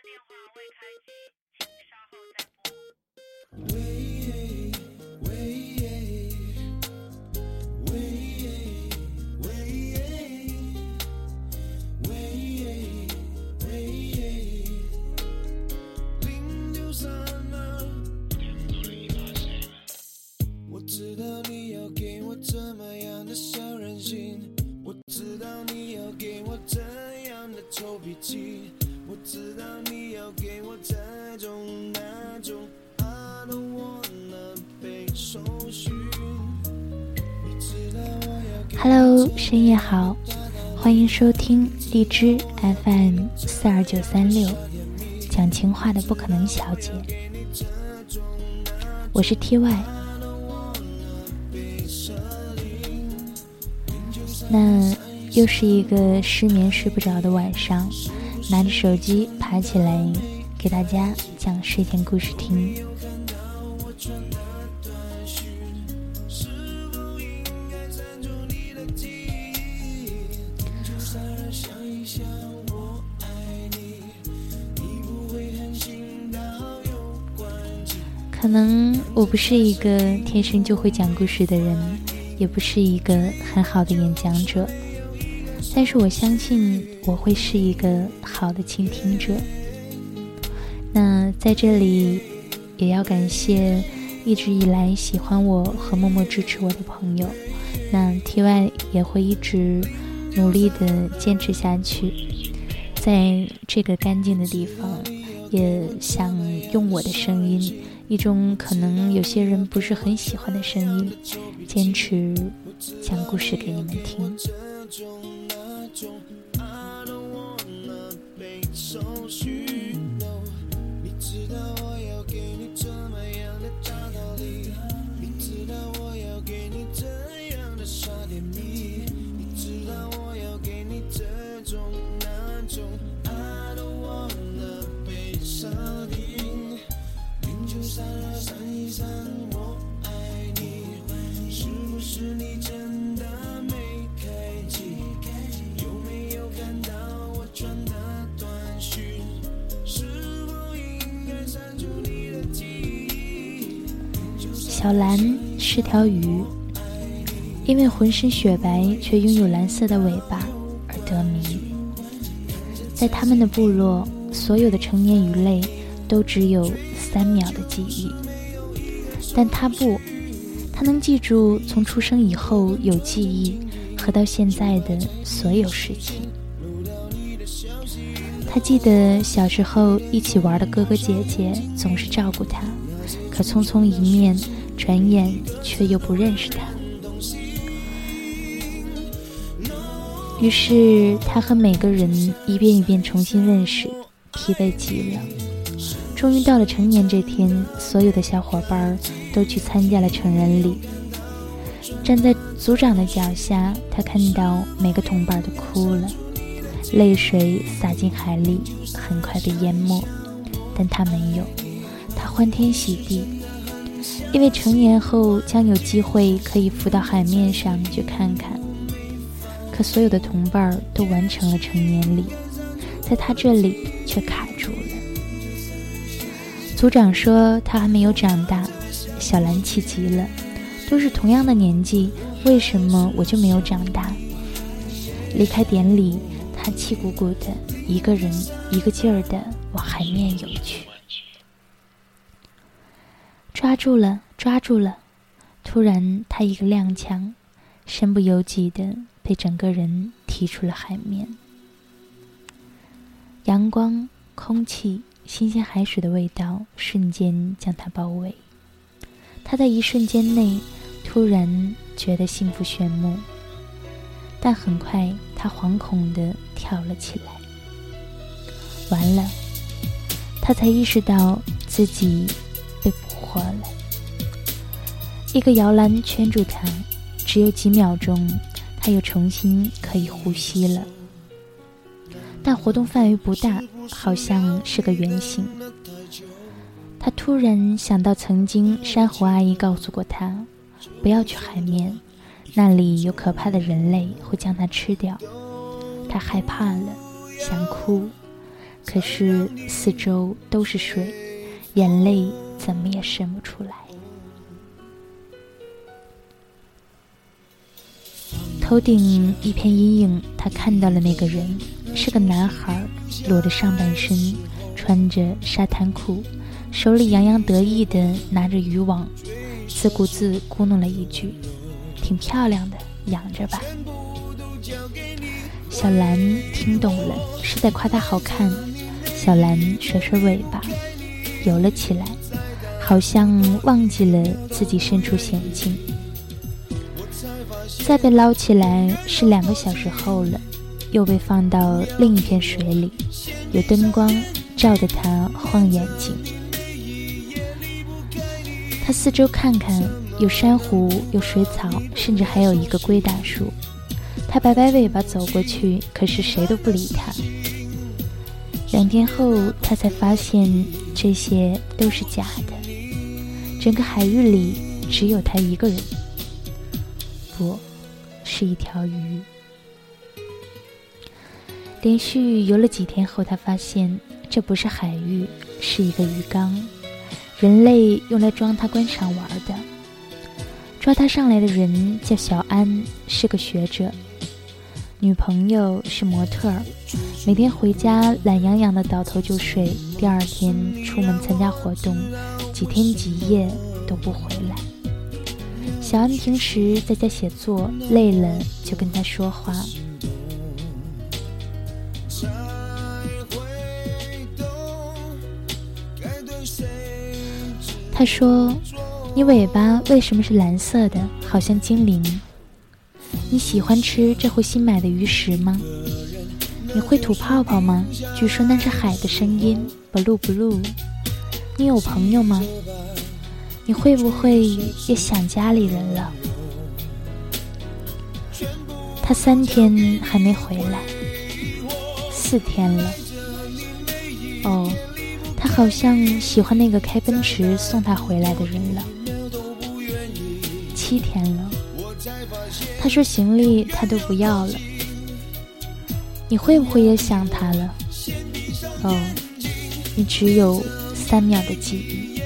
喂喂喂喂喂。零六三二。我知道你要给我怎么样的小任性，我知道你要给我怎样的臭脾气，我知道。Hello，深夜好，欢迎收听荔枝 FM 四二九三六，讲情话的不可能小姐，我是 TY。那又是一个失眠睡不着的晚上，拿着手机爬起来给大家讲睡前故事听。可能我不是一个天生就会讲故事的人，也不是一个很好的演讲者，但是我相信我会是一个好的倾听者。那在这里，也要感谢一直以来喜欢我和默默支持我的朋友。那 T Y 也会一直努力的坚持下去，在这个干净的地方，也想用我的声音。一种可能有些人不是很喜欢的声音，坚持讲故事给你们听。小蓝是条鱼，因为浑身雪白却拥有蓝色的尾巴而得名。在他们的部落，所有的成年鱼类都只有三秒的记忆，但它不，它能记住从出生以后有记忆和到现在的所有事情。他记得小时候一起玩的哥哥姐姐总是照顾他，可匆匆一面。转眼却又不认识他，于是他和每个人一遍一遍重新认识，疲惫极了。终于到了成年这天，所有的小伙伴都去参加了成人礼。站在组长的脚下，他看到每个同伴都哭了，泪水洒进海里，很快被淹没。但他没有，他欢天喜地。因为成年后将有机会可以浮到海面上去看看，可所有的同伴都完成了成年礼，在他这里却卡住了。组长说他还没有长大，小兰气急了，都是同样的年纪，为什么我就没有长大？离开典礼，他气鼓鼓的，一个人一个劲儿的往海面游去。抓住了，抓住了！突然，他一个踉跄，身不由己的被整个人踢出了海面。阳光、空气、新鲜海水的味道瞬间将他包围。他在一瞬间内突然觉得幸福炫目，但很快他惶恐的跳了起来。完了，他才意识到自己。活了，一个摇篮圈住他，只有几秒钟，他又重新可以呼吸了。但活动范围不大，好像是个圆形。他突然想到，曾经珊瑚阿姨告诉过他，不要去海面，那里有可怕的人类会将他吃掉。他害怕了，想哭，可是四周都是水，眼泪怎么也伸不出来。头顶一片阴影，他看到了那个人，是个男孩，裸着上半身，穿着沙滩裤，手里洋洋得意地拿着渔网，自顾自咕哝了一句：“挺漂亮的，养着吧。”小兰听懂了，是在夸他好看。小兰甩甩尾巴，游了起来，好像忘记了自己身处险境。再被捞起来是两个小时后了，又被放到另一片水里，有灯光照着他晃眼睛。他四周看看，有珊瑚，有水草，甚至还有一个龟大叔。他摆摆尾巴走过去，可是谁都不理他。两天后，他才发现这些都是假的，整个海域里只有他一个人。不。是一条鱼。连续游了几天后，他发现这不是海域，是一个鱼缸，人类用来装他观赏玩的。抓他上来的人叫小安，是个学者，女朋友是模特儿，每天回家懒洋洋的倒头就睡，第二天出门参加活动，几天几夜都不回来。小安平时在家写作，累了就跟他说话。他说：“你尾巴为什么是蓝色的，好像精灵？你喜欢吃这回新买的鱼食吗？你会吐泡泡吗？据说那是海的声音，blue blue。你有朋友吗？”你会不会也想家里人了？他三天还没回来，四天了。哦，他好像喜欢那个开奔驰送他回来的人了。七天了，他说行李他都不要了。你会不会也想他了？哦，你只有三秒的记忆。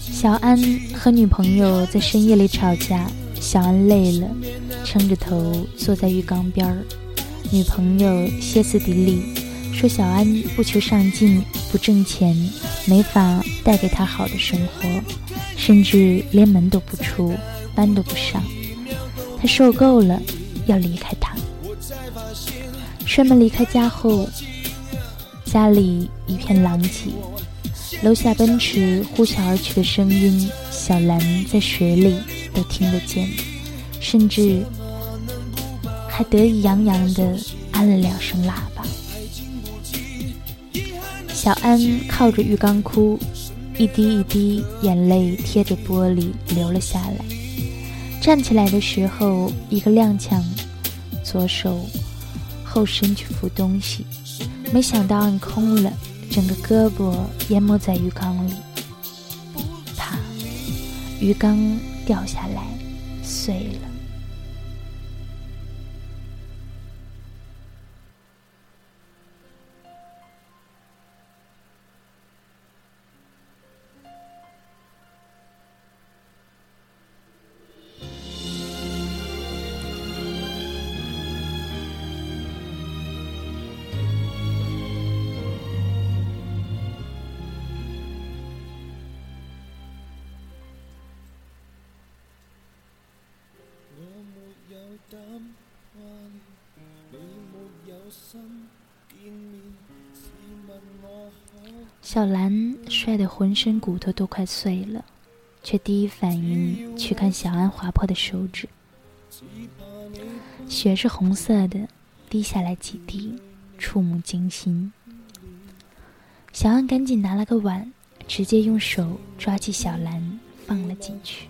小安和女朋友在深夜里吵架，小安累了，撑着头坐在浴缸边儿。女朋友歇斯底里，说小安不求上进，不挣钱，没法带给她好的生活，甚至连门都不出，班都不上。她受够了，要离开他。摔门离开家后，家里一片狼藉。楼下奔驰呼啸而去的声音，小兰在水里都听得见，甚至还得意洋洋地按了两声喇叭。小安靠着浴缸哭，一滴一滴眼泪贴着玻璃流了下来。站起来的时候，一个踉跄，左手后身去扶东西，没想到按空了。整个胳膊淹没在浴缸里，啪！鱼缸掉下来，碎了。小兰摔得浑身骨头都快碎了，却第一反应去看小安划破的手指，血是红色的，滴下来几滴，触目惊心。小安赶紧拿了个碗，直接用手抓起小兰放了进去。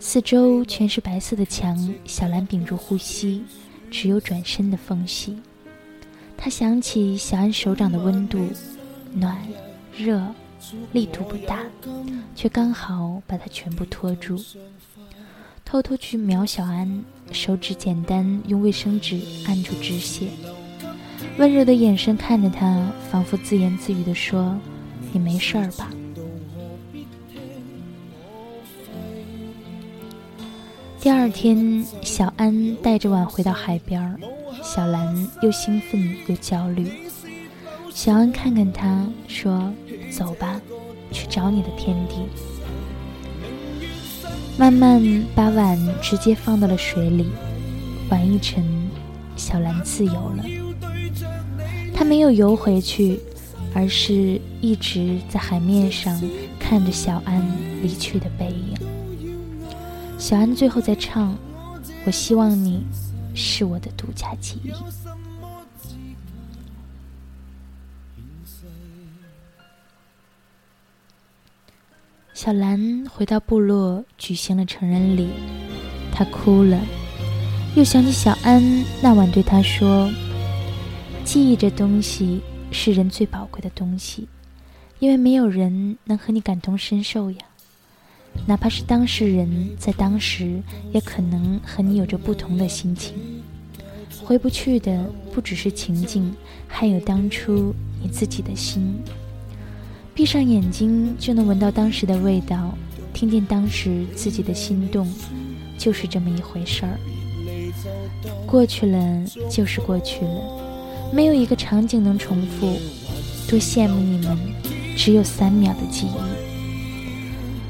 四周全是白色的墙，小兰屏住呼吸，只有转身的缝隙。他想起小安手掌的温度，暖、热，力度不大，却刚好把他全部托住。偷偷去瞄小安，手指简单用卫生纸按住止血，温柔的眼神看着他，仿佛自言自语地说：“你没事儿吧？”第二天，小安带着碗回到海边儿，小兰又兴奋又焦虑。小安看看他，说：“走吧，去找你的天地。”慢慢把碗直接放到了水里，碗一沉，小兰自由了。她没有游回去，而是一直在海面上看着小安离去的背影。小安最后在唱：“我希望你是我的独家记忆。”小兰回到部落，举行了成人礼。她哭了，又想起小安那晚对她说：“记忆这东西是人最宝贵的东西，因为没有人能和你感同身受呀。哪怕是当事人在当时，也可能和你有着不同的心情。回不去的不只是情境，还有当初你自己的心。”闭上眼睛就能闻到当时的味道，听见当时自己的心动，就是这么一回事儿。过去了就是过去了，没有一个场景能重复。多羡慕你们，只有三秒的记忆；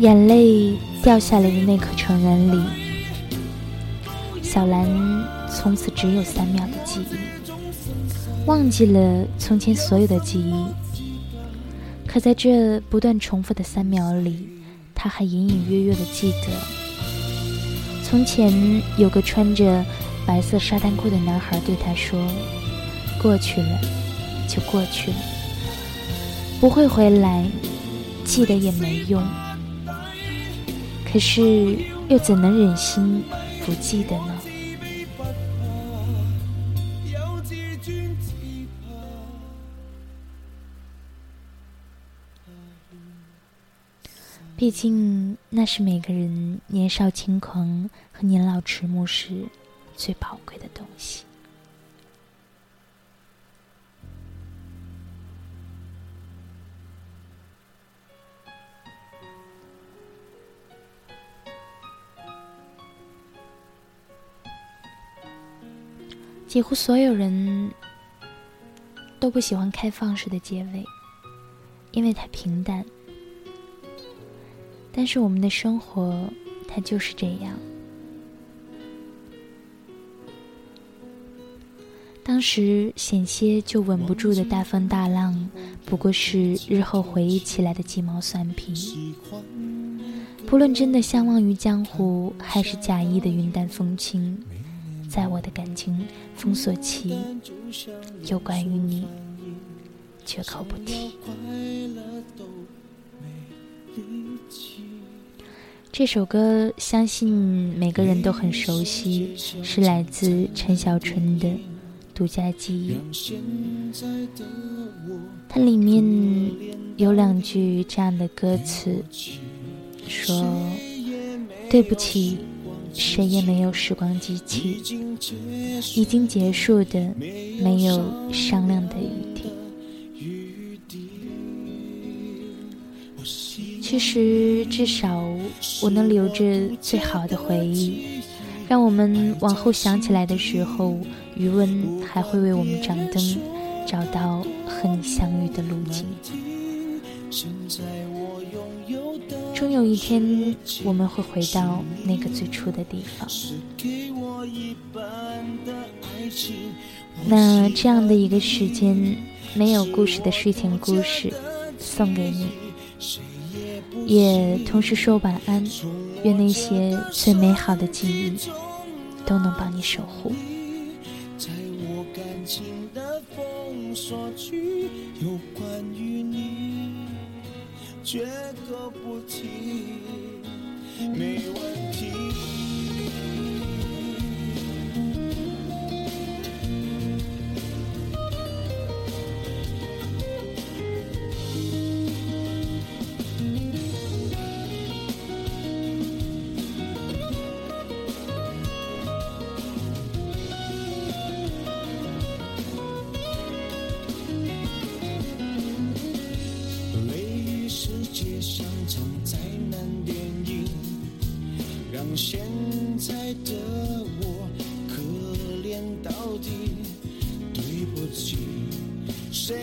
眼泪掉下来的那颗成人礼，小兰从此只有三秒的记忆，忘记了从前所有的记忆。可在这不断重复的三秒里，她还隐隐约约的记得，从前有个穿着白色沙滩裤的男孩对她说：“过去了，就过去了，不会回来，记得也没用。”可是，又怎能忍心不记得呢？毕竟，那是每个人年少轻狂和年老迟暮时最宝贵的东西。几乎所有人都不喜欢开放式的结尾，因为太平淡。但是我们的生活，它就是这样。当时险些就稳不住的大风大浪，不过是日后回忆起来的鸡毛蒜皮。不论真的相忘于江湖，还是假意的云淡风轻。在我的感情封锁期，有关于你，绝口不提。这首歌相信每个人都很熟悉，是来自陈小春的《独家记忆》。它里面有两句这样的歌词，说：“对不起。”谁也没有时光机器，已经结束的没有商量的余地。其实，至少我能留着最好的回忆，让我们往后想起来的时候，余温还会为我们掌灯，找到和你相遇的路径。终有一天，我们会回到那个最初的地方。那这样的一个时间，没有故事的睡前故事，送给你。也同时说晚安。愿那些最美好的记忆都能帮你守护。在我感情的封锁区，有关于，绝口不提，没问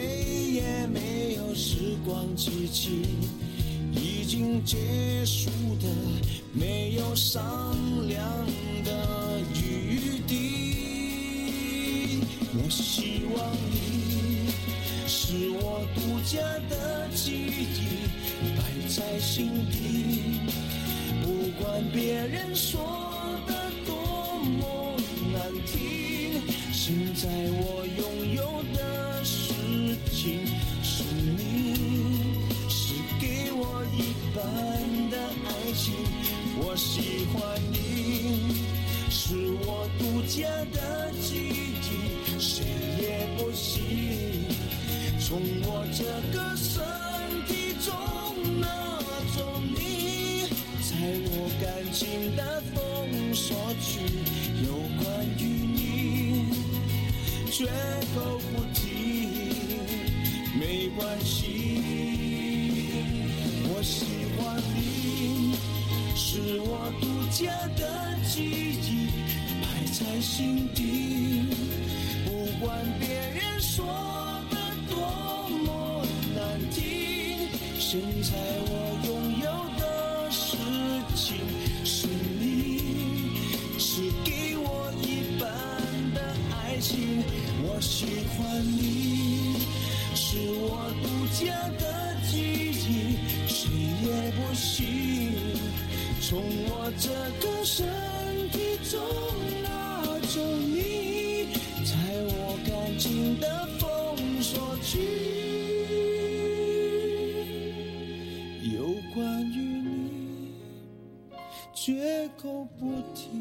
谁也没有时光机器，已经结束的没有商量的余地。我希望你是我独家的记忆，摆在心底。不管别人说的多么难听，现在我情。是你。是给我一半的爱情，我喜欢你，是我独家的记忆，谁也不行从我这个身体中拿走你，在我感情的封锁区，有关于你，绝口不提，没关系。我喜欢你，是我独家的记忆，埋在心底。不管别人说的多么难听，现在我拥有的事情是你，是给我一半的爱情。我喜欢你，是我独家的记忆。谁也不行从我这个身体中拿走你，在我感情的封锁区，有关于你绝口不提，